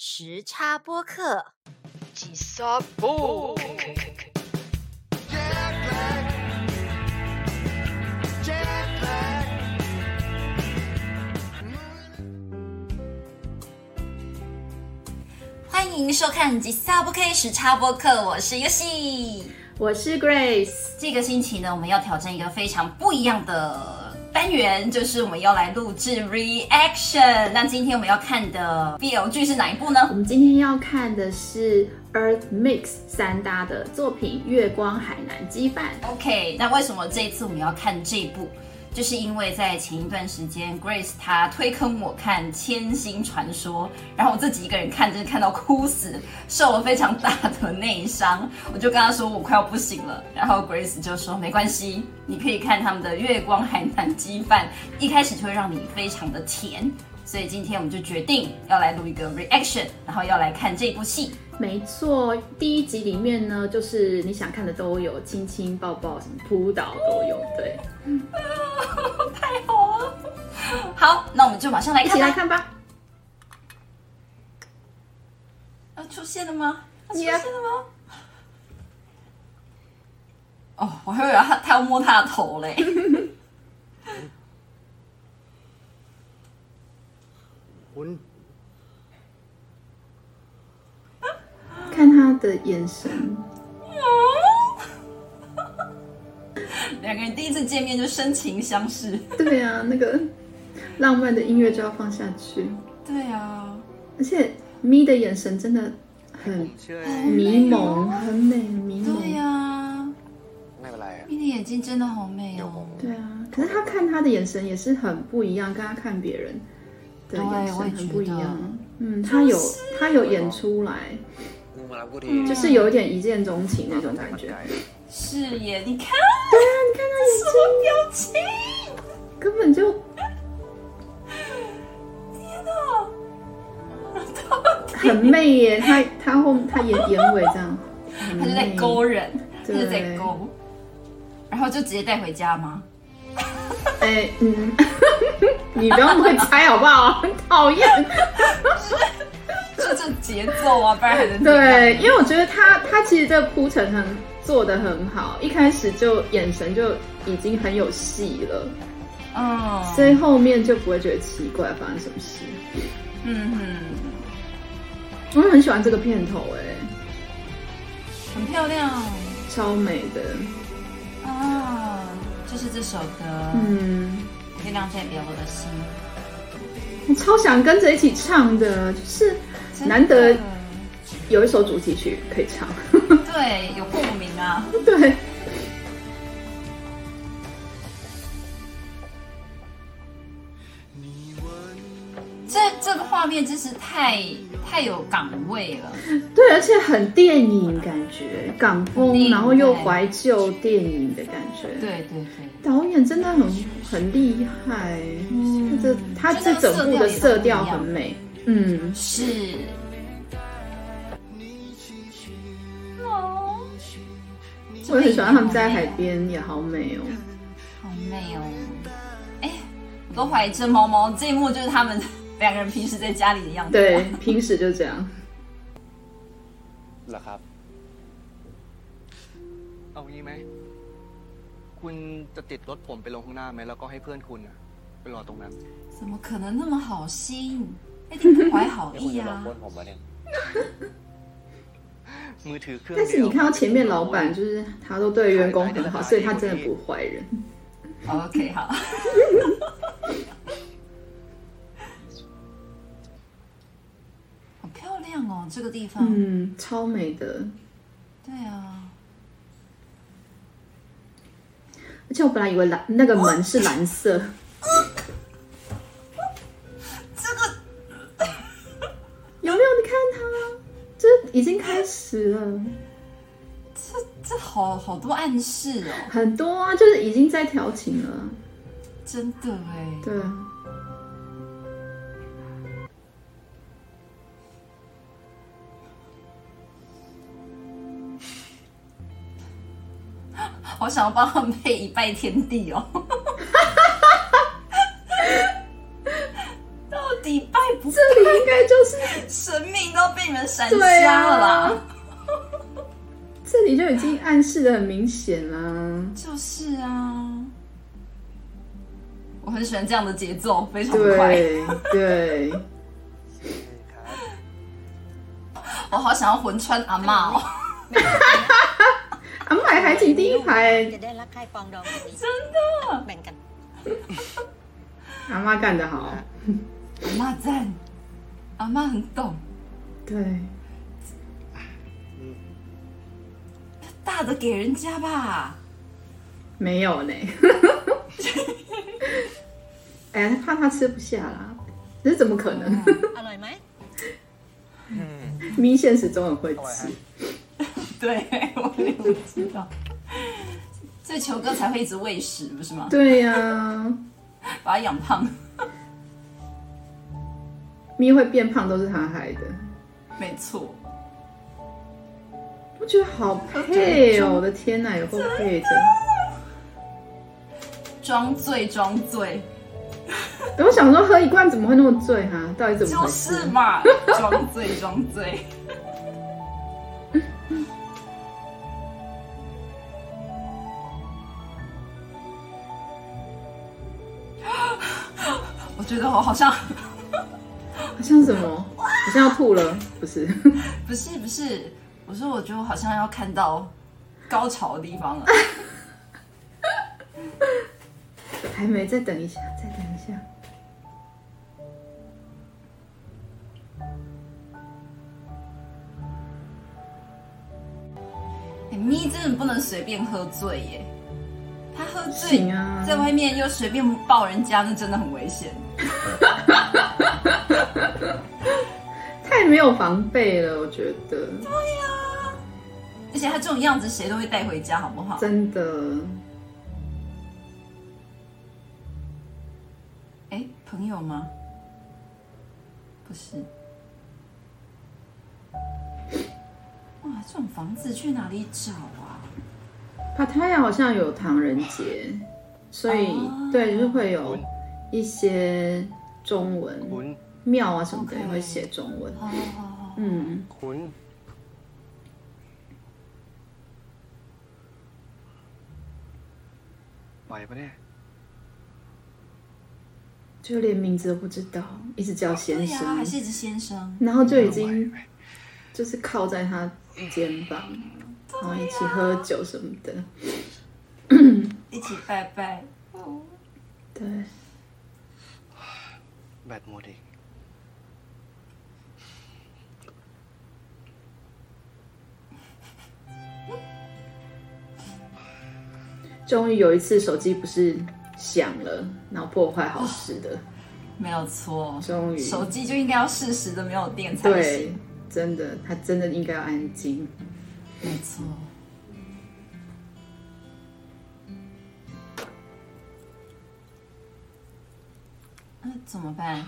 时差播客，吉萨布。欢迎收看吉萨播客时差播客，我是游戏。我是 Grace，这个星期呢，我们要挑战一个非常不一样的单元，就是我们要来录制 reaction。那今天我们要看的 BL 剧是哪一部呢我？们今天要看的是 Earth Mix 三搭的作品《月光海南鸡饭》。OK，那为什么这一次我们要看这部？就是因为在前一段时间，Grace 她推坑我看《千星传说》，然后我自己一个人看，真是看到哭死，受了非常大的内伤。我就跟她说我快要不行了，然后 Grace 就说没关系，你可以看他们的月光海南鸡饭，一开始就会让你非常的甜。所以今天我们就决定要来录一个 reaction，然后要来看这部戏。没错，第一集里面呢，就是你想看的都有，亲亲抱抱，什么扑倒都有。对，太好了！好，那我们就马上来一。起来看吧。要出现了吗？要出现了吗？哦，我还以为他他要摸他的头嘞。คุณ看他的眼神。两个人第一次见面就深情相视。对啊，那个浪漫的音乐就要放下去。对啊，而且咪的眼神真的很迷蒙，很美迷蒙。对呀、啊，咪的眼睛真的好美哦。对啊，可是他看他的眼神也是很不一样，跟他看别人的眼神很不一样。嗯，他有他有演出来。就是有一点一见钟情那种感觉。是耶，你看，对啊，你看他眼什么表情？根本就天哪！很媚耶，他他后他眼眼尾这样，很他就在勾人，就在勾，然后就直接带回家吗？哎、嗯，你不要那么会猜好不好？很讨厌。就这节奏啊，不然还能对，因为我觉得他他其实这个铺陈很做的很好，一开始就眼神就已经很有戏了，嗯，所以后面就不会觉得奇怪发生什么事。嗯哼，我也很喜欢这个片头，哎，很漂亮。超美的。啊，就是这首歌，嗯，月亮代表我的心，我超想跟着一起唱的，就是难得有一首主题曲可以唱。对有共鸣啊，对，这这个画面真是太太有港味了，对，而且很电影感觉，港风，然后又怀旧电影的感觉。对对对，导演真的很很厉害，嗯这他这整部的色调很美，嗯，是。哦，我很喜欢他们在海边，也好美哦。好美哦！哎，我都怀疑这毛毛这一幕就是他们两个人平时在家里的样子。对，平时就这样。 เหรอครับ เอางี้ไหม คุณจะติดรถผมไปลงข้างหน้าไหมแล้วก็ให้เพื่อนคุณอะไปรอตรงนั้น 怎么可能那么好心？ 一定不怀好 เดี๋ยวคุณ 意 จะหลอก 啊 ปล้！นผมวะเนี่ย มือถือเครื่อง 但是 เดียว 你看到前面老板，就是他都对员工很好，所以他真的不是坏人。 OK，好。好漂亮哦，这个地方。嗯，超美的。对啊，而且我本来以为蓝那个门是蓝色，这 已经开始了，这这好好多暗示哦，很多啊，就是已经在调情了。真的哎。对啊，好想要帮他们配一拜天地哦。这里应该就是神明都被你们闪瞎了啦！这里就已经暗示的很明显了。就是啊，我很喜欢这样的节奏，非常快。对，我好想要魂穿阿妈哦！阿妈还挺第一排，真的，阿妈干得好。阿妈赞，阿妈很懂。对。大的给人家吧。没有呢。哎，怕他吃不下啦。这怎么可能？嗯，咪 现实中很会吃。对，我也不知道。所以球哥才会一直喂食，不是吗？对呀、把他养胖。咪会变胖都是他害的。没错。我觉得好配哦！我的天哪，有够配的！装醉装醉，我想说，喝一罐怎么会那么醉哈、到底怎么就回事？是嘛，装醉装醉。我觉得我好像好像什么？好像要吐了，不是？不是不是，我说我觉得我好像要看到高潮的地方了。还没，再等一下，再等一下。哎咪真的不能随便喝醉耶，他喝醉啊在外面又随便抱人家，那真的很危险。太没有防备了，我觉得对呀而且他这种样子，谁都会带回家，好不好？真的。哎，朋友吗？不是。哇，这种房子去哪里找啊？帕塔亚好像有唐人街，所以、哦对，就是会有一些中文庙啊什么的 OK 也会写中文。哦哦哦，嗯， คุณ ไหวปะเนี่ย 就连名字都不知道，一直叫先对呀、生，还是一直先生。然后就已经就是靠在他肩膀，然后一起喝酒什么的。一起拜拜。哦对， แบต 终于有一次手机不是响了，然后破坏好事的，没有错，终于手机就应该要适时的没有电才对行。，真的，它真的应该要安静。没错。那怎么办？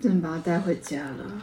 只能把它带回家了。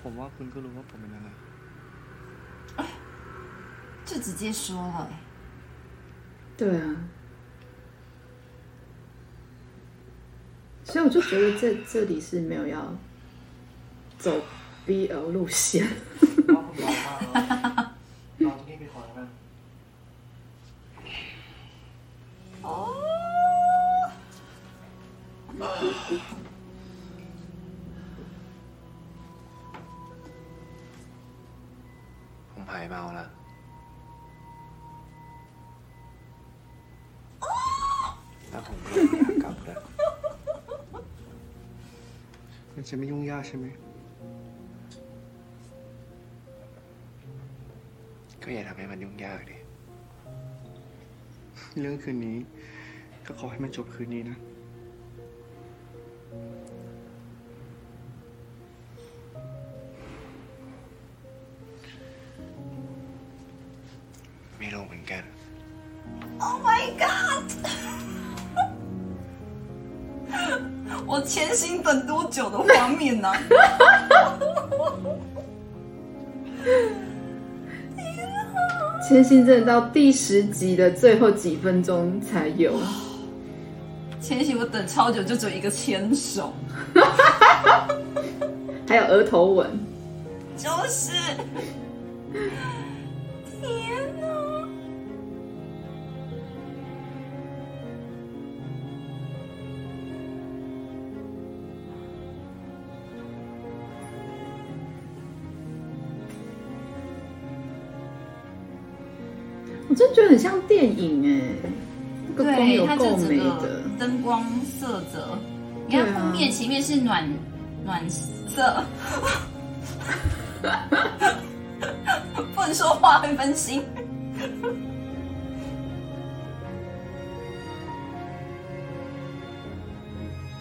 ผมว่าคุณก็รู้ว่าผมเป็นยังไง 就直接说了、欸，对啊，所以我就觉得这这里是没有要走 BL 路线。 จะไม่ยุ่งยากใช่ไหม ก็อย่าทำให้มันยุ่งยากดิ เรื่องคืนนี้ ก็ขอให้มันจบคืนนี้นะ ไม่รู้เหมือนกัน Oh my god！我千心等多久的 呢、千信真的到第十集的最后几分钟才有，千玺，我等超久，就只有一个牵手，还有额头吻。就是，真觉得很像电影哎，那个光对，有够美的。灯光色泽，你看后面前面是暖暖色，不能说话会分心。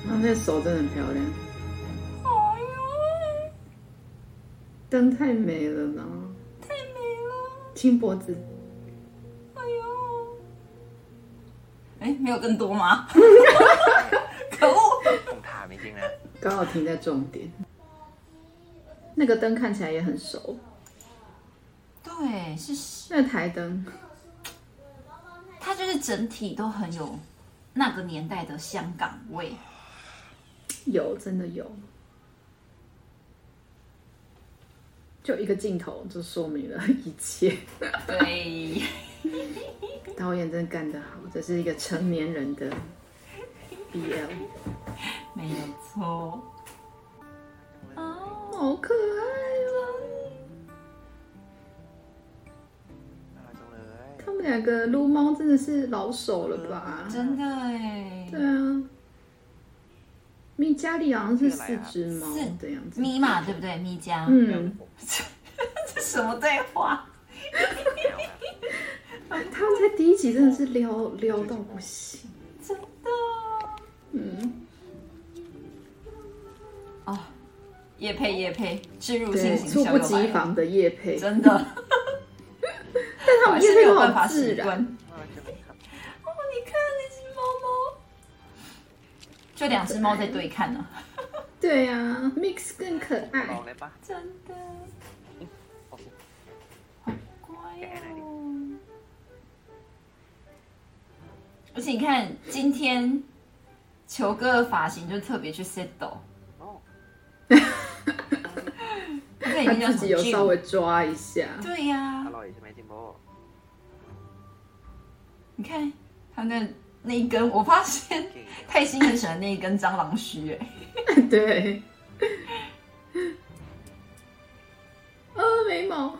然后那手真的很漂亮，哎呦，灯太美了呢，太美了！亲脖子。没有更多吗？可恶！他没进来，刚好停在重点。那个灯看起来也很熟，对，是那台灯，它就是整体都很有那个年代的香港味，有，真的有。就一个镜头就说明了一切。对。导演真干得好，这是一个成年人的 BL，没有错。哦，好可爱哦！他们两个撸猫真的是老手了吧？真的哎。对啊，米加里好像是四只猫的样子，米马对不对？米加，嗯，这什么对话？他们在第一集真的是撩撩到不行，真的。嗯。啊，叶佩叶佩，植入性情小有反。猝不及防的叶佩，真的。但他们叶佩有办法自然。哦，你看那只猫猫。就两只猫在对看呢。对呀，mix 更可爱。真的。好乖呀。而且你看，今天球哥的发型就特别去 settle，他自己有稍微抓一下。对呀。你看他那那一根，我发现泰欣很喜欢那一根蟑螂须。对。呃，眉毛。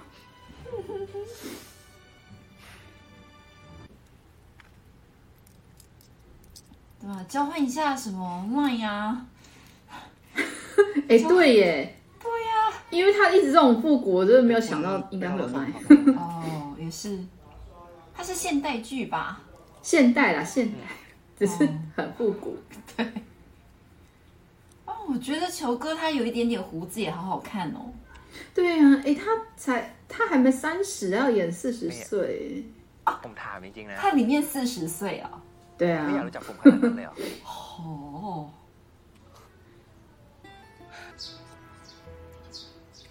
交换一下什么卖呀？哎，对耶，对呀，因为他一直这种复古，真的没有想到应该会卖。哦，也是，它是现代剧吧？现代啦，现只是很复古。对，哦，我觉得球哥他有一点点胡子也好好看哦。对呀，哎，他才他还没三十，要演四十岁啊？他里面四十岁啊？对 ไม่อยาก 啊 รู้，จักผมขนาดนั้นเลยเหรอ 哦，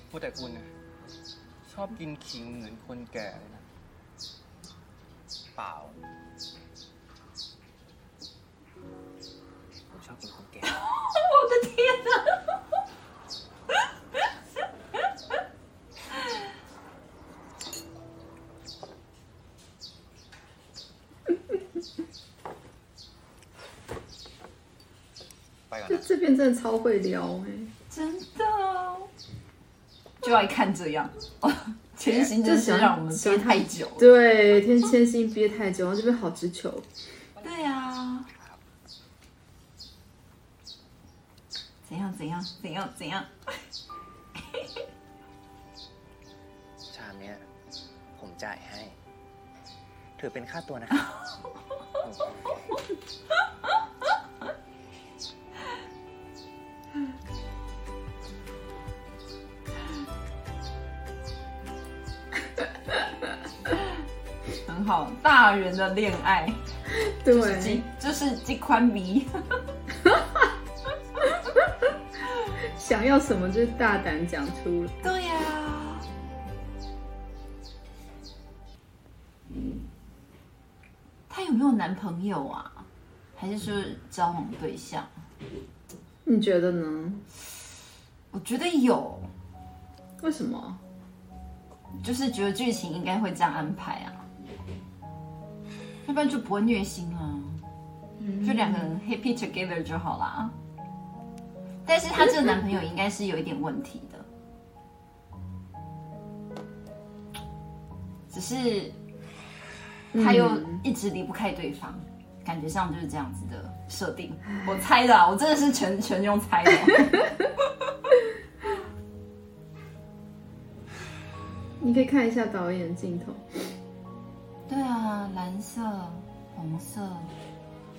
พูดแต่คุณนะชอบกินขิงเหมือนคนแก่เลยนะ เปล่าผมชอบกินคนแก่ 这 นะ 这边真的超会撩哎、真的哦，就爱看这样。哦，前行真就是想让我们憋太久了。对，天千心憋太久，然后这边好直球。对啊。怎样怎样怎样怎样？ ชามเนี้ยผมจ่ายให้ ถือเป็นค่าตัวนะครับ 很好，大人的恋爱，对这，就是这宽迷。想要什么就是大胆讲出来。对呀、她有没有男朋友啊？还是说交往对象？你觉得呢？我觉得有，为什么？就是觉得剧情应该会这样安排啊，要不然就不会虐心啊。就两个人 happy together 就好啦。但是她这个男朋友应该是有一点问题的，只是他又一直离不开对方，感觉上就是这样子的设定。我猜的、啊，我真的是全全用猜的哦。你可以看一下导演镜头。对啊，蓝色、红色，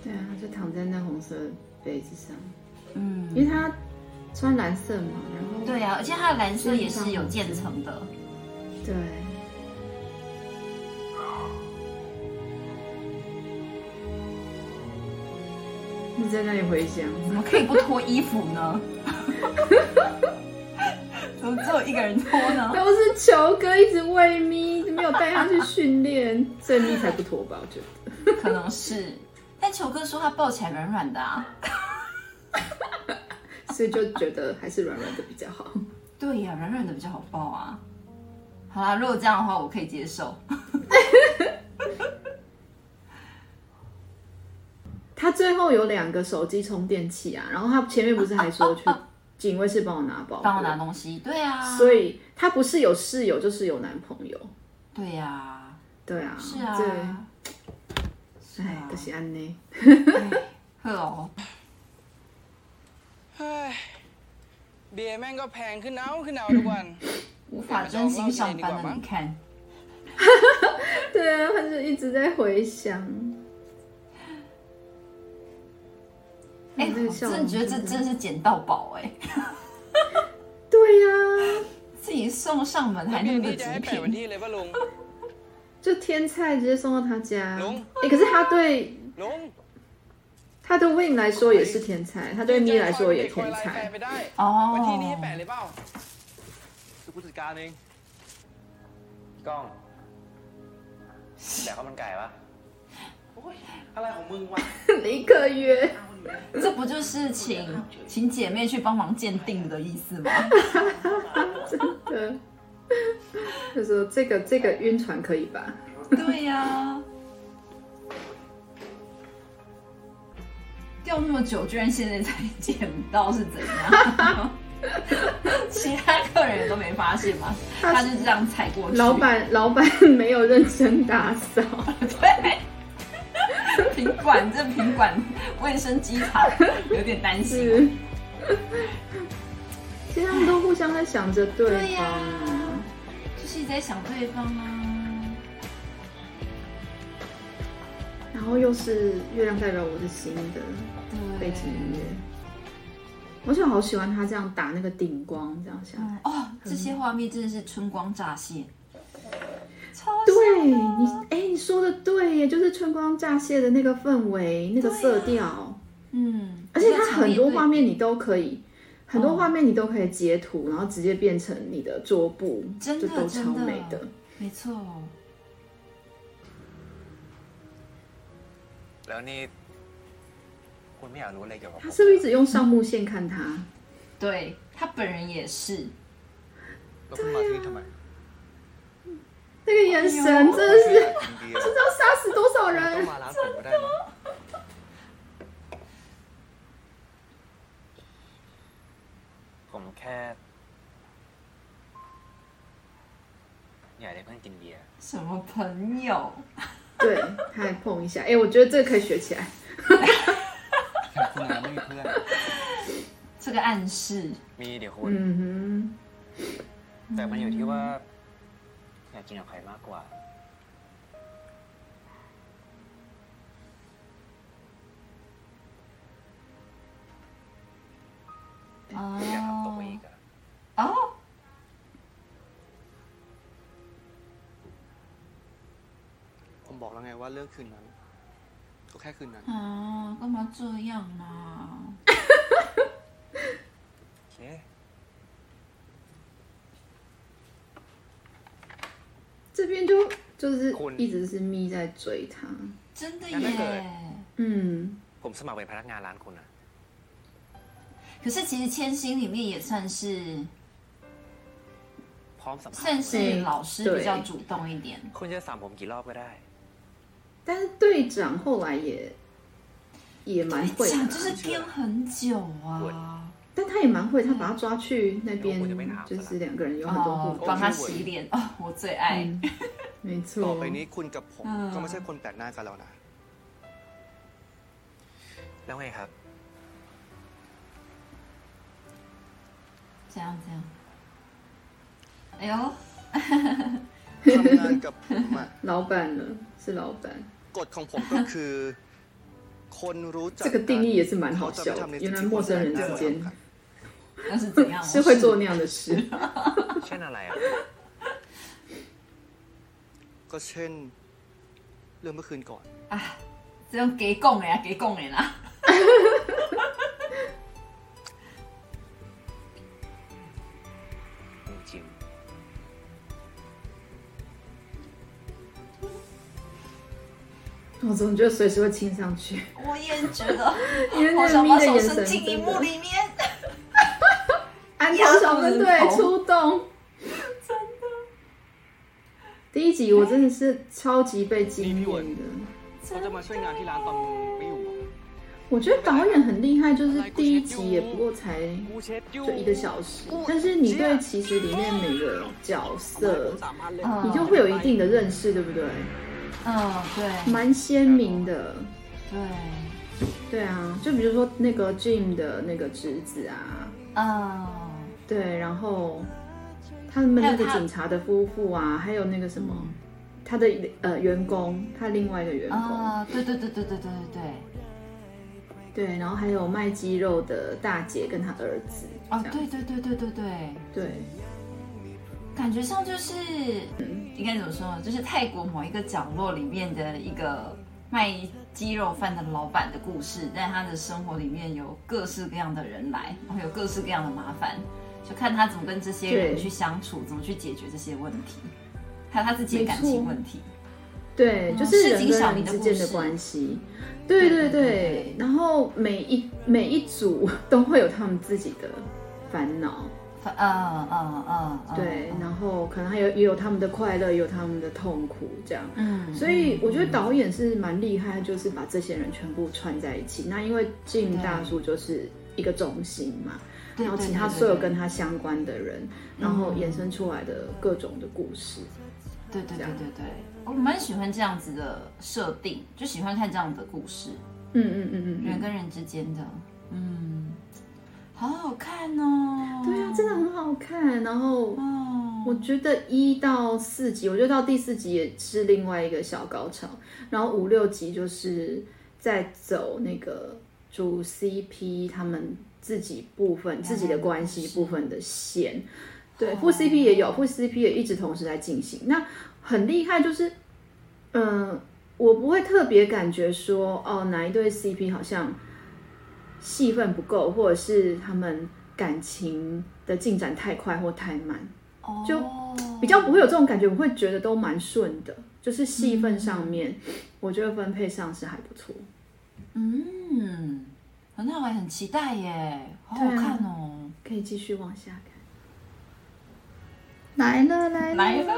对啊，他就躺在那红色被子上，嗯因，为他穿蓝色嘛，然后对啊，而且他的蓝色也是有渐层的。对，你在那里回想，怎么可以不脱衣服呢？怎么只有一个人脱呢？都是球哥一直喂咪，没有带他去训练，正咪才不脱吧？我觉得。可能是，但球哥说他抱起来软软的啊。所以就觉得还是软软的比较好。对呀、软软的比较好抱啊。好啦，如果这样的话，我可以接受。他最后有两个手机充电器啊，然后他前面不是还说去警卫室帮我拿包，帮我拿东西，对啊，所以他不是有室友就是有男朋友，对呀、对啊，是啊，对，是哎，啊可，惜安呢，会哦， เฮ้ยเบียร์แม่งก็แพงขึ้นเอาขึ้นเอาทุกวัน 无法专心上班的你看，对啊，他就一直在回想，哎、嗯这个我笑容真的觉得这真的真是捡到宝哎、对呀、 自己送上门来那么的极品。就天菜直接送到他家。诶可是他对他对 win 来说也是天才他对 me 来说也天才哦。你不是 一个月。这不就是请请姐妹去帮忙鉴定的意思吗？真的？就说这个这个晕船可以吧？对呀，掉那么久，居然现在才捡到是怎？样？其他客人都没发现吗？他就这样踩过去。老板老板没有认真打扫。对。品管这品管卫生稽查有点担心。其实他们都互相在想着对对呀、方啊，就是一直在想对方啊。然后又是月亮代表我的心的背景音乐，我就好喜欢他这样打那个顶光，这样下来。嗯哦，这些画面真的是春光乍泄，超对你像啊，哎、你说的对耶，就是春光乍泄的那个氛围，那个色调，嗯，而且它比较强烈很多对画面你都可以，很多哦画面你都可以截图，然后直接变成你的桌布，真的就都超真的美的。没错， แล้วนี่คุณไม่อยากรู้อะไรเกี่ยวกับผ 他 ม 是不是一直用上目线看他？对他本人也是， แล้ 那个眼神真的是 ยินดี 不知道杀死多少 ต้อ 人 ง。มาร้านผมก็ได้มั้ง ผมแค่ อยากได้เพื่อนกินเบียร์ 什么朋友？对，他还碰一下，哎、我觉得这个可以学起来。 คุณอาไม่มีเพื่อน 这个暗示， มีเดี๋ยวคุณ 嗯 แต่มันอยู่ที่ว่า ากกินกับใครมากกว่าอยากทำตรงนี้กอะอ๋อผมบอกแล้วไงว่าเรื่องคืนนั้น ก็แค่คืนนั้น อ๋อก็มาเจออย่างนะ 就就是困一直是咪在追他，真的那那个耶！嗯， ผมสมัครเป็นพนักงานร้านคุณอะ 可是其实千星里面也算是 พร้อมสัมภาษ 算 ณ์ 是老师对比较主动一点。 คุณจะสั่งผมกี่รอบก็ได้ 但是队长后来也也蛮会的啊，讲就是编很久啊，但他也蛮会，他把他抓去那边我就没拿，就是两个人有很多互，动哦帮。他洗脸哦，我最爱。 嗯，没 ต่อ 错 ไป。นี้คุณกับผม อ่า ก็ไม่ใช่คนแปลกหน้ากันแล้วนะ แล้วไงครับ 这样这样。哎呦， ทำงานกับผมอะ 老板了，是老板。 กฎของผมก็คือ คนรู้จัก 这个定义也是蛮好 เขาจะ 笑 ไม่ 的 ทำใน，原来สิ่งที่ 陌生人 คน 之 อื่น 间 ทำครับ 那是怎样？是会做那样的事。 ก็เช่น เรื่องเมื่อคืนก่อนอะเรื่องเก๊กงเลยอะเก๊กงเลยนะ我总觉得随时会亲上去我也觉得我想把手伸进荧幕里面安家小分队出动第一集我真的是超级被惊艳的。我觉得导演很厉害，就是第一集也不过才就一个小时，但是你对其实里面每个角色，你就会有一定的认识，对不对？嗯，对，蛮鲜明的。对，对啊，就比如说那个 Jim 的那个侄子啊，啊，对，然后。他们那个警察的夫妇啊，还有那个什么，他的呃员工，他另外一个员工，啊，对对对对对对对。对。对，然后还有卖鸡肉的大姐跟他儿子，哦对对对对对，对，感觉上就是，应该怎么说呢？就是泰国某一个角落里面的一个卖鸡肉饭的老板的故事，在他的生活里面有各式各样的人来，然后有各式各样的麻烦，就看他怎么跟这些人去相处，怎么去解决这些问题，还有他自己的感情问题。对，嗯就是市人跟小之间的事关系。对对对然后每一每一组都会有他们自己的烦恼，嗯嗯嗯嗯，对，嗯然后可能还有也有他们的快乐，也有他们的痛苦，这样。嗯，所以我觉得嗯导演是蛮厉害，就是把这些人全部串在一起。那因为静大叔就是一个中心嘛，对然后其他所有跟他相关的人，然后嗯衍生出来的各种的故事。对对对对对，我蛮喜欢这样子的设定，就喜欢看这样的故事，嗯嗯嗯嗯嗯，人跟人之间的，嗯，好好看哦。对啊，真的很好看。然后哦，我觉得一到四集，我觉得到第四集也是另外一个小高潮，然后五六集就是在走那个主 CP 他们自己部分、自己的关系部分的线。对，副 CP 也有，副 CP 也一直同时在进行。那很厉害，就是，嗯、我不会特别感觉说，哦，哪一对 CP 好像戏份不够，或者是他们感情的进展太快或太慢。就比较不会有这种感觉，我会觉得都蛮顺的，就是戏份上面，我觉得分配上是还不错。嗯，很好哎，很期待耶，好好对啊看哦。可以继续往下看。来了来了来了，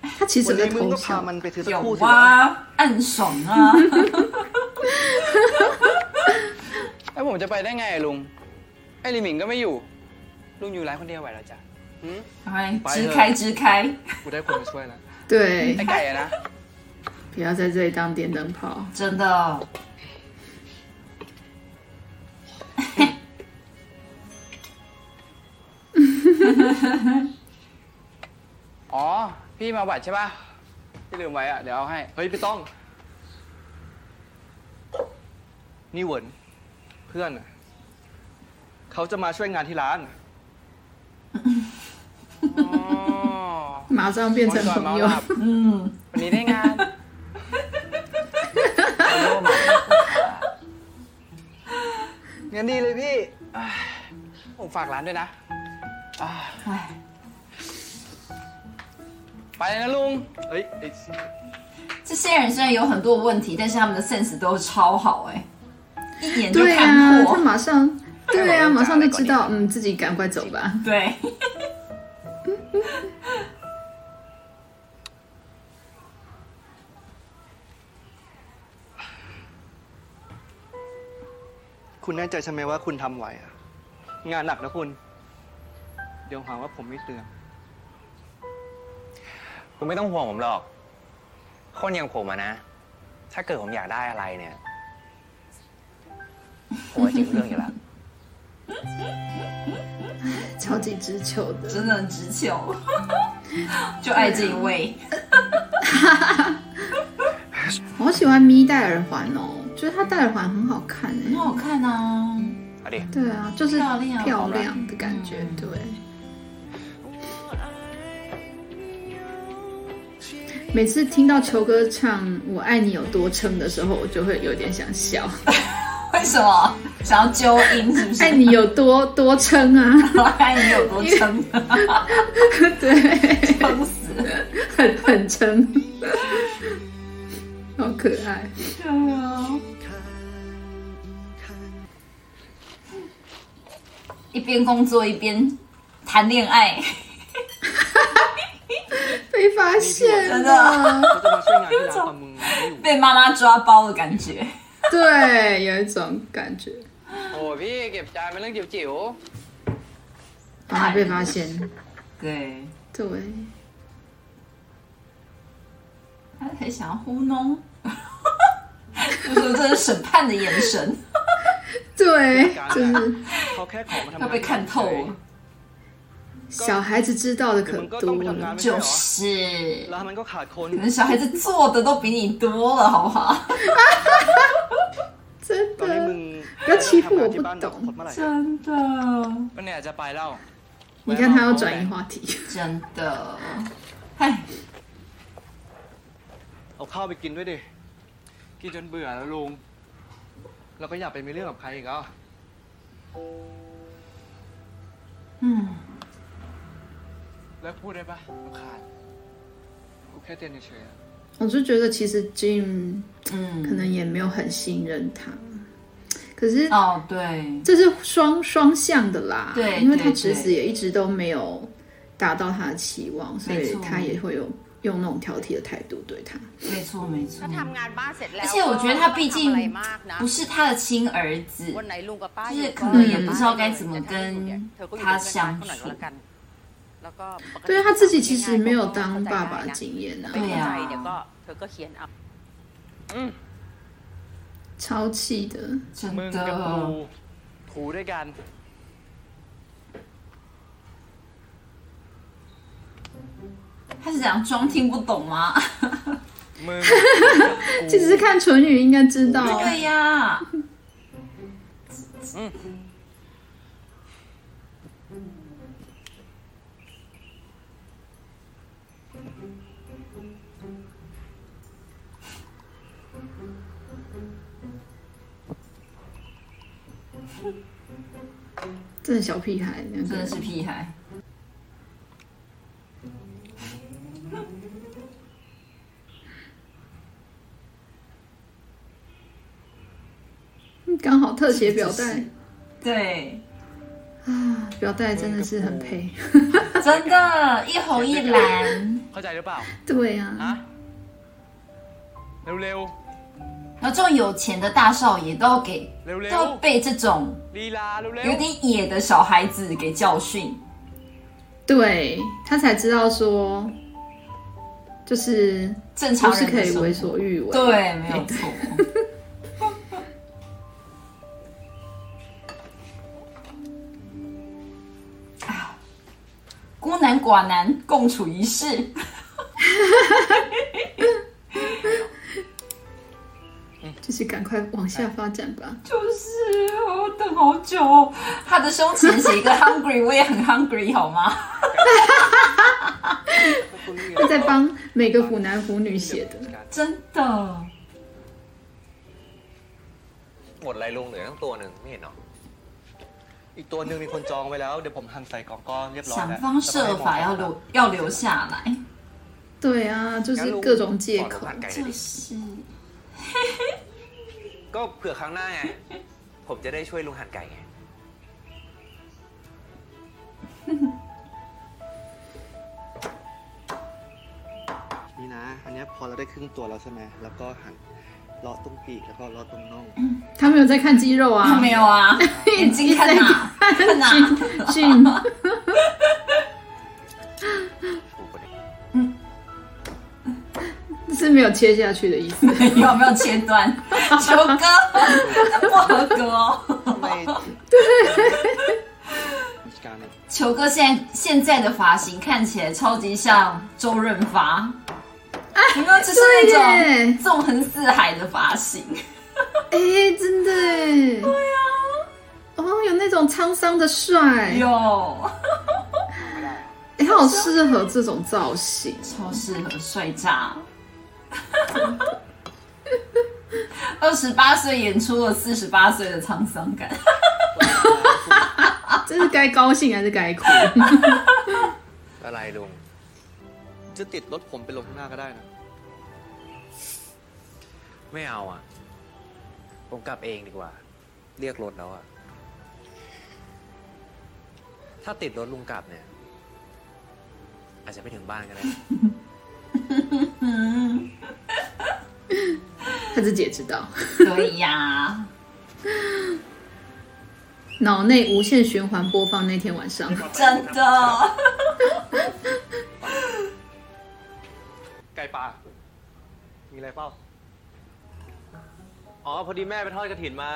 他其实 วัน 有在 นี้มึง 偷 ก็พา 笑 มัน，ไปซื้อสัก 有 คู่สิวะ 啊，暗爽啊。 แล้วผมจะไปได้ไงอะลุง ไอ้ลิมิงก็ไม่อยู่ ลุงอยู่ร้านคนเดียวไหวแล้วจ้ะหืม 赶快支开支开， กูได้คนมาช่วยแล้ว 对 ไอ้，ไก่อะนะ 不要在这里当电灯泡。真的。 อ๋อ พี่มาเอาบัตรใช่ป่ะ พี่ลืมไว้อะเดี๋ยวเอาให้ เฮ้ยพี่ต้อง นี่เหวินเพื่อนน่ะเขาจะมาช่วยงานที่ร้าน อ๋อ 马上变成 วันก่อน 朋 เมา 友 หลับ อืม วันนี้ได้งานไม่รู้ว่ามา งั้นดีเลยพี่ ผมฝากร้านด้วยนะอ่า 哎， ไปเลยนะลุง เอ้ยไอ้ 这些人虽然有很多问题，但是他们的 sense 都超好哎，一眼就看对啊，他破。马上，对啊，马上就知道，嗯，自己赶快走吧。对， แน่ใจใช่ไหมว่าคุณทำไหวอะงานหนักนะคุณ เดี๋ยวหาว่าผมไม่เตือน คุณไม่ต้องห่วงผมหรอก คนอย่างผมอะนะ ถ้าเกิดผมอยากได้อะไรเนี่ย ผมก็จริงเรื่องอยู่แล้ว 超级直球的，真的很直球，就爱这一位。我好喜欢咪戴耳环哦， 觉得他戴耳环很好看、欸，很好看啊。对啊，就是漂亮的感觉，对。每次听到球哥唱《我爱你有多撑》的时候，我就会有点想笑。为什么想要揪音？是不是？爱你有多多撑啊！爱你有多撑、啊？对，撑死，很很撑，好可爱。对啊。一边工作一边谈恋爱，被发现了，真的。有种被妈妈抓包的感觉。对，有一种感觉。啊！被发现，对。对，他很想要糊弄，我 说这是审判的眼神，对，就是 เขาแค่ขอมาทำงาน 要被看透了。小孩子知道的可多了。就是， แล้วมันก็ขาดคน 可能小孩子做的都比你多了，好不好？真 ตอนนี้มึ 的， ง 不要欺负我ทำงานที่บ้าน 不懂 หมดเมื่อไหร่ 真的， ๆก็เนี่ยจะไปแล้ว 你看他要转移话题，真的，哎， เอาข้าวไปกินด้วยดิ กินจนเบื่อแล้วลุง แล้วก็อยากไปมีเรื่องกับใครอีกอ่ะ 嗯， แล้วพูดได้ปะรำคาญ กูแค่เตือนเฉยๆอะ 我就觉得其实 Jim 可嗯，能也没有很信任他，可是哦，对，这是双双向的啦，对因为他对侄子对也一直都没有达到他的期望，所以没错他也会有 用那种挑剔的态度对他，没错没错。而且我觉得他毕竟不是他的亲儿子，就是可能也不知道该怎么跟他相处。对啊，他自己其实没有当爸爸的经验啊。对啊，超气的，真的。他是讲装听不懂吗？其实看唇语应该知道，对呀，真的小屁孩，真的是屁孩。刚好特写表带，对。啊，表带真的是很配，真的，一红一蓝，对呀、啊，溜，然后这种有钱的大少爷都要给，都要被这种有点野的小孩子给教训，对他才知道说，就是正常人是可以为所欲为，对，没有错。孤男寡男共处一室， 就是赶快往下发展吧。就是我等好久哦。他的胸前写一个 hungry，我也很 hungry 好吗？他在帮每个虎男虎女写的。真的， หมดอะไรลุงเหลือตั้งตัวหนึ่งไม่เห็นเหรอ อีกตัวหนึ่งมีคนจองไว้แล้ว เดี๋ยวผมหั่นใส่กล่องก้อนเรียบร้อย 想 แล้ว 方设法要留要留下来，对啊，就是各种借 ขอลุง 口。 หั่นไก่หน่ 就 อยดิ 是 ก็เผื่อครั้งหน้าไง ผมจะได้ช่วยลุงหั่นไก่ไง นี่นะ อันเนี้ยพอเราได้ครึ่งตัวแล้วใช่ไหม แล้วก็หั่น เลาะตรงปีกแล้วก็เลาะตรงน่อง 他没有在看肌肉啊，没有啊，眼睛看哪看哪，训，ถูกกว่านี้ 是没有切下去的意思。有没有切断？球哥，这不合格哦。 ทำไมการเนี่ย 球哥现在现在的发型看起来超级像周润发， 有没有？就是那对种耶纵横四海的发型。哎、真的哎。对啊。哦，有那种沧桑的帅，有，哎、他好适合这种造型。超适合帅炸。二十八岁演出了四十八岁的沧桑感，这是该高兴还是该哭？ อะไรลุง จะติดรถผมไปลงข้างหน้าก็ได้นะ ไม่เอาอ่ะ ผมกลับเองดีกว่า เรียกรถแล้วอ่ะ ถ้าติดรถลุงกลับเนี่ย อาจจะไม่ถึงบ้านก็ได้ 他自己也知道，对呀，脑内无限循环播放那天晚上。真的。 ไก่ป่า มี อะไรเปล่า อ๋อ พอดีแม่ไปทอดกระถินมา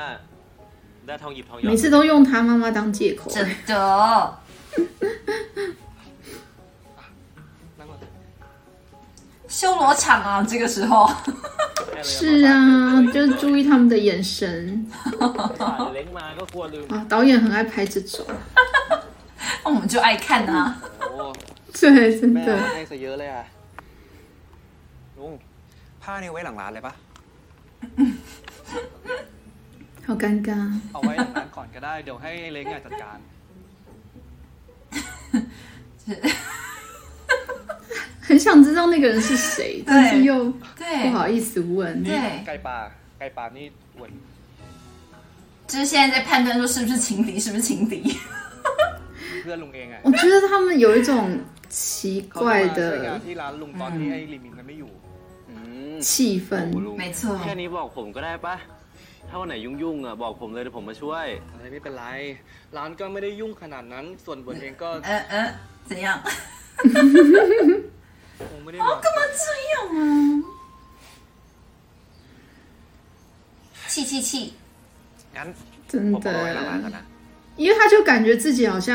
ได้ทองหยิบทองหยอ 每 ด 次都用他妈妈当借口。真的， นั่งก่อน 修罗场啊！这个时候， 是啊，就是注意他们的眼神 ถ่ายเล้งมาก็กลัวลืม 啊。导演很爱拍这种，我们就爱看啊。 โอ้ 对，真 แม่ 的。 ให้ซะเยอะเลยอ่ะ ลุง ผ้านี่ไว้หลังร้านเลยปะ 好尴尬， เอาไว้หลังนั้นก่อนก็ได้ เดี๋ยวให้เล้งอ่ะจัดการ 很想知道那个人是谁，但是又不对好意思问。对， ไก่ป่า ไก่ป่านี่อ้วน 就是现在在判断说是不是情敌，是不是情敌。 เพื่อนลุงเองอ่ะ 我觉得他们有一种奇 เขา 怪 มาช่วยงาน 的 ที่ร้านลุงตอนที่ไอ้ลิมินมันไม่อยู่ อืม 气氛。 ลุง 没错， แค่นี้บอกผมก็ได้ปะถ้าวันไหนยุ่งๆอ่ะบอกผมเลยเดี๋ยวผมมาช่วย อะไรไม่เป็นไร ร้านก็ไม่ได้ยุ่งขนาดนั้น ส่วนบนเองก็ 呃呃，怎样？ คงไม่ได้มา 干嘛这样啊？气气气！ งั้น 真 ผมเอาไว้หลังร้านก่อน 的， นะ 因为他就感觉自己好像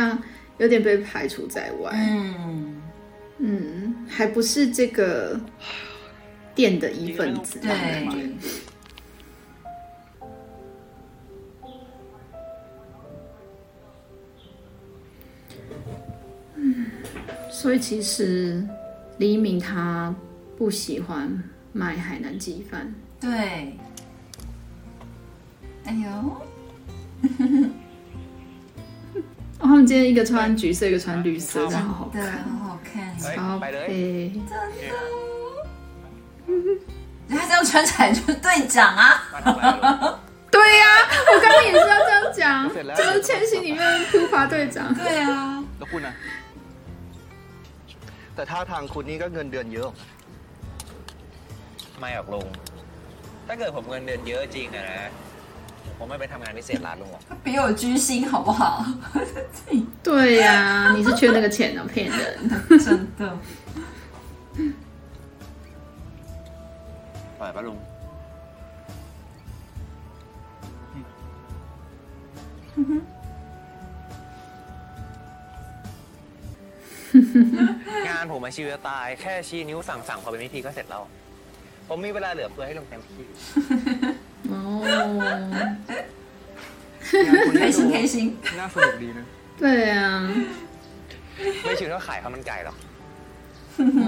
有点被排除在外，嗯，嗯，还不是这个 店的一份子。对。所以其实黎明他不喜欢卖海南鸡饭。对。哎呦。哦、他们今天一个穿橘色，一个穿绿色，真的好好看，好好看，超配，的。ลย 配。他这样穿起来就是队长啊！ มาทำอะไรลุง 对呀、我刚刚也是要这样讲，เสร็จแล้ว 就是千禧里面突发队长。对啊， แล้วคุณอ่ะ แต่ท่าทางคุณนี่ก็เงินเดือนเยอะ ไม่หรอกลุง ถ้าเกิดผมเงินเดือนเยอะจริงอะนะ ผมไม่ไปทำงานพิเศษร้านลุงหรอก 比我居心好不好？对呀、你是缺那个钱呢、骗人。真的。 ปล่อยปะลุง งานผมมาชิวจะตาย แค่ชี้นิ้วสั่งสั่งพอเป็นพิธีก็เสร็จแล้ว ผมมีเวลาเหลือเฟือให้ลุงเต็มที่ 哦， 开心开心。 น่าสนุกดีนะ 对啊， ไม่ชิวเท่าขายข้าวมันไก่หรอก 哦，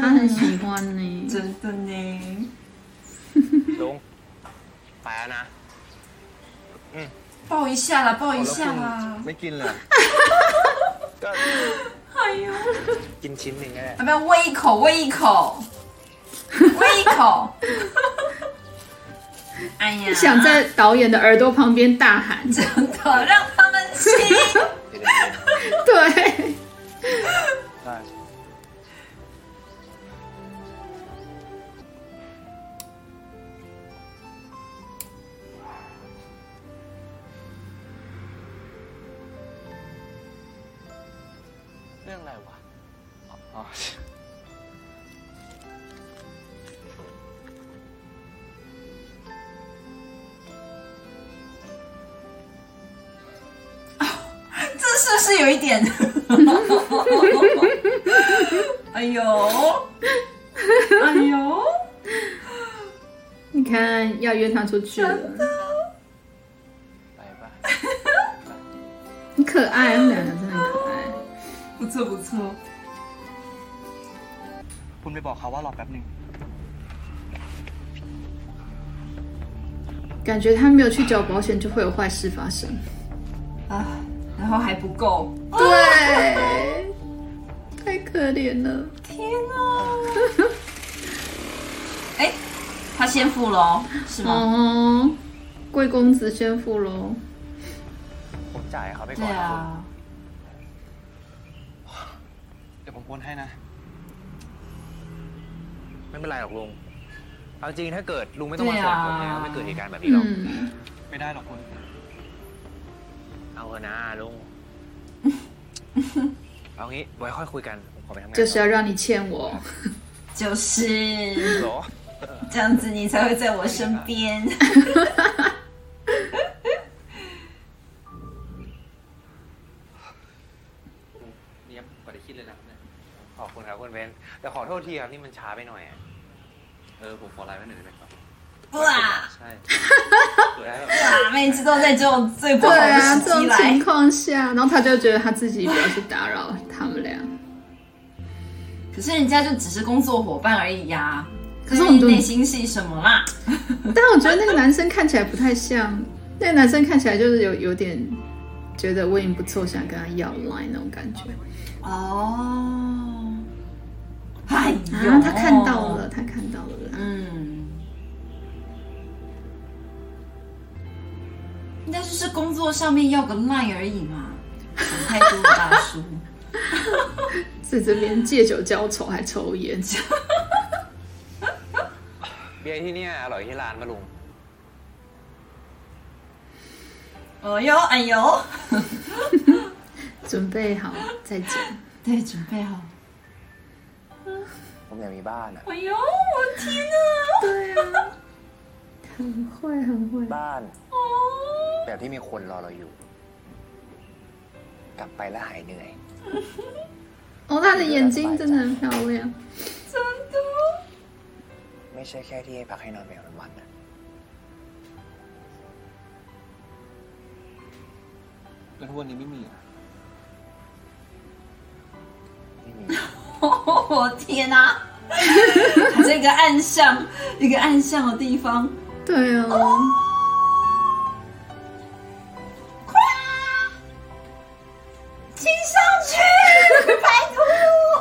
他很喜欢呢。真的呢。 ลุง ไปแล้วนะ 抱一下啦，抱一下啦。 ไม่กินเลย ก็ 哎呦， กินชิ้นหนึ่งก็ได้ 要不要喂一口？喂一口，喂一口。哎呀，想在导演的耳朵旁边大喊，真的让他们亲。 对， 一点？哎呦，哎呦，你看要约他出去了， ไปปะ 很可爱，他们两个真的很可爱。不错不错。 คุณไปบอกเขาว่ารอแป๊บหนึ่ง 感觉他没有去缴保险，就会有坏事发生。啊， 然后还不够。对，太可怜了。天哪！哎，他先付喽，是吗？哦，贵公子先付喽。 ผมจ่ายเขาไป 对 ก่อนนะคุณ 啊。 เดี๋ยวผมโอนให้นะ ไม่เป็นไรหรอกลุง เอาจริงถ้าเกิดลุงไม่ต้องมาส่งผมเนี่ยไม่เกิดเหตุการณ์แบบนี้หรอก 嗯， ไม่ได้หรอกคุณ เอาเถอะนะลุง เอางี้ไว้ค่อยคุยกัน ผมขอไปทำงาน 就是要让你欠我。就是เหรอ 这样子，你才会在我身边。 เนียบกว่าที่คิดเลยนะเนี่ย ขอบคุณครับคุณเบนแต่ขอโทษทีครับนี่มันช้าไปหน่อยอะ เออ ผมขอไลน์ไว้หน่อยได้ไหมครับ 哇。哇每次都在这种最不好的时期情况下然后他就觉得他自己不要去打扰他们俩。可是人家就只是工作伙伴而已呀。可是我们内心是什么啦 但我觉得那个男生看起来不太像那个男生看起来就是有有点觉得我已经不错想跟他要来那种感觉。哦。嗨然后他看到了他看到了。应该就是工作上面要个 line 而已嘛，想太多了，大叔。在这边借酒浇愁，还抽烟。 เบียร์ที่เนี่ยอร่อยที่ร้านปะลุง 哎呦，哎呦，准备好再讲。对，准备好。 ผมอยากมีบ้านอะ 哎呦，我的天哪！对啊， 很会很会。 บ้าน แบบที่มีคนรอเราอยู่ กลับไปแล้วหายเหนื่อย 哦，他的眼睛真的很漂亮。真的。 ไม่ใช่แค่ที่ให้พักให้นอนไปวันๆนะ แล้วทุกวันนี้ไม่มีอ่ะ ไม่มี 我天哪！还是一个暗巷，一个暗巷的地方。 对哦，快，请上去，大叔！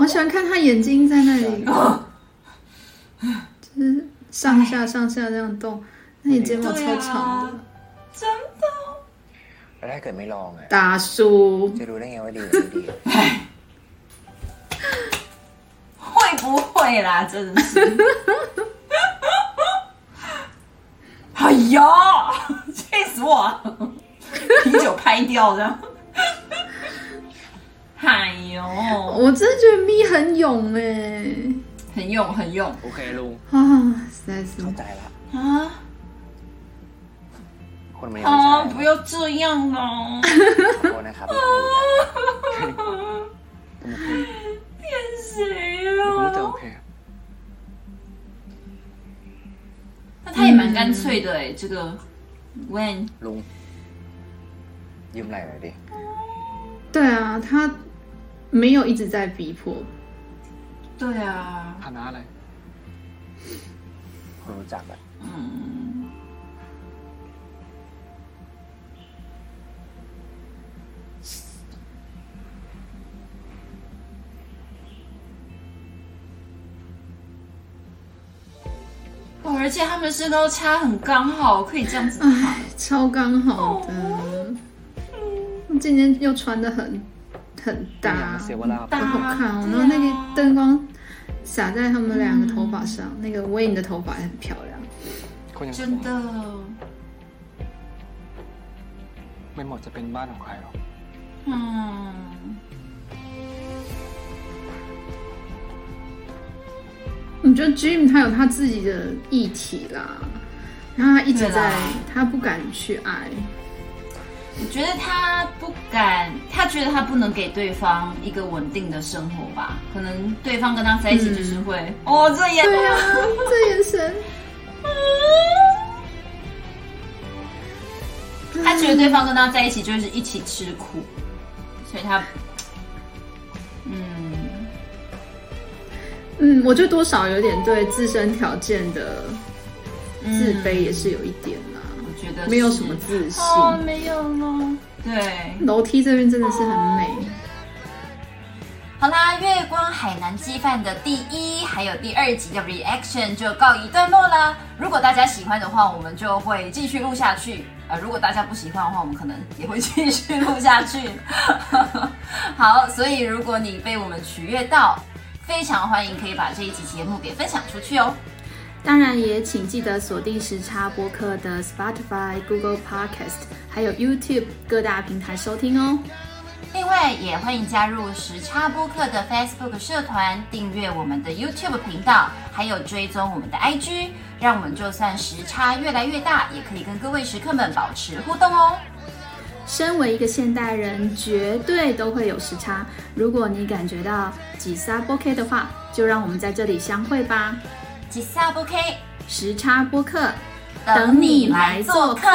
我喜欢看他眼睛在那里，就是上下上下这样动。那你睫毛超长，真的？本来没没弄啊。大叔。就弄得那么好，会不会啦？真的是。哎呀，气死我了！啤酒拍掉这样。哎呦，我真的觉得咪很勇哎，很用很用 โอเคลุง 啊，实在是 เข้าใจละ 啊 คนมันยังไม่ 啊！ ใช่ 不要这样啦！ ขอโทษนะครับที่ท 也蛮干脆的哎，这个 When ลุง ยืมไหล่หน่อยดิ 对啊，他没有一直在逼迫。对啊， ฐานะอะไร คนรู้จักอะ 嗯， 而且他们身高差很刚好，可以这样子躺。唉，超刚好的。今天又穿的很很 เป็นอย่าง 搭 เสียเวลา 好好看哦。对啊然后那个灯光洒在他们两个头发上，那个 Wayne 的头发也很漂亮。 คนอย่างผม 真的， ไม่เหมาะจะเป็นบ้านของใครหรอก 嗯， 我觉得 Jim 他有他自己的议题啦，然后他一直在，他不敢去爱。我觉得他不敢，他觉得他不能给对方一个稳定的生活吧？可能对方跟他在一起就是会，哦，这眼对啊，这眼神，他觉得对方跟他在一起就是一起吃苦，所以他，嗯，嗯，我觉得多少有点对自身条件的自卑也是有一点啦，我觉得没有什么自信。哦，没有了，对。楼梯这边真的是很美。好啦，《月光海南鸡饭》的第一还有第二集的 reaction 就告一段落啦。如果大家喜欢的话，我们就会继续录下去。呃，如果大家不喜欢的话，我们可能也会继续录下去。好，所以如果你被我们取悦到，非常欢迎可以把这一集节目给分享出去哦。当然，也请记得锁定时差播客的 Spotify、Google Podcast，还有 YouTube 各大平台收听哦。另外，也欢迎加入时差播客的 Facebook 社团，订阅我们的 YouTube 频道，还有追踪我们的 IG，让我们就算时差越来越大，也可以跟各位食客们保持互动哦。身为一个现代人，绝对都会有时差。如果你感觉到几撒 OK 的话，就让我们在这里相会吧。吉萨波 K，时差播客，等你来做客。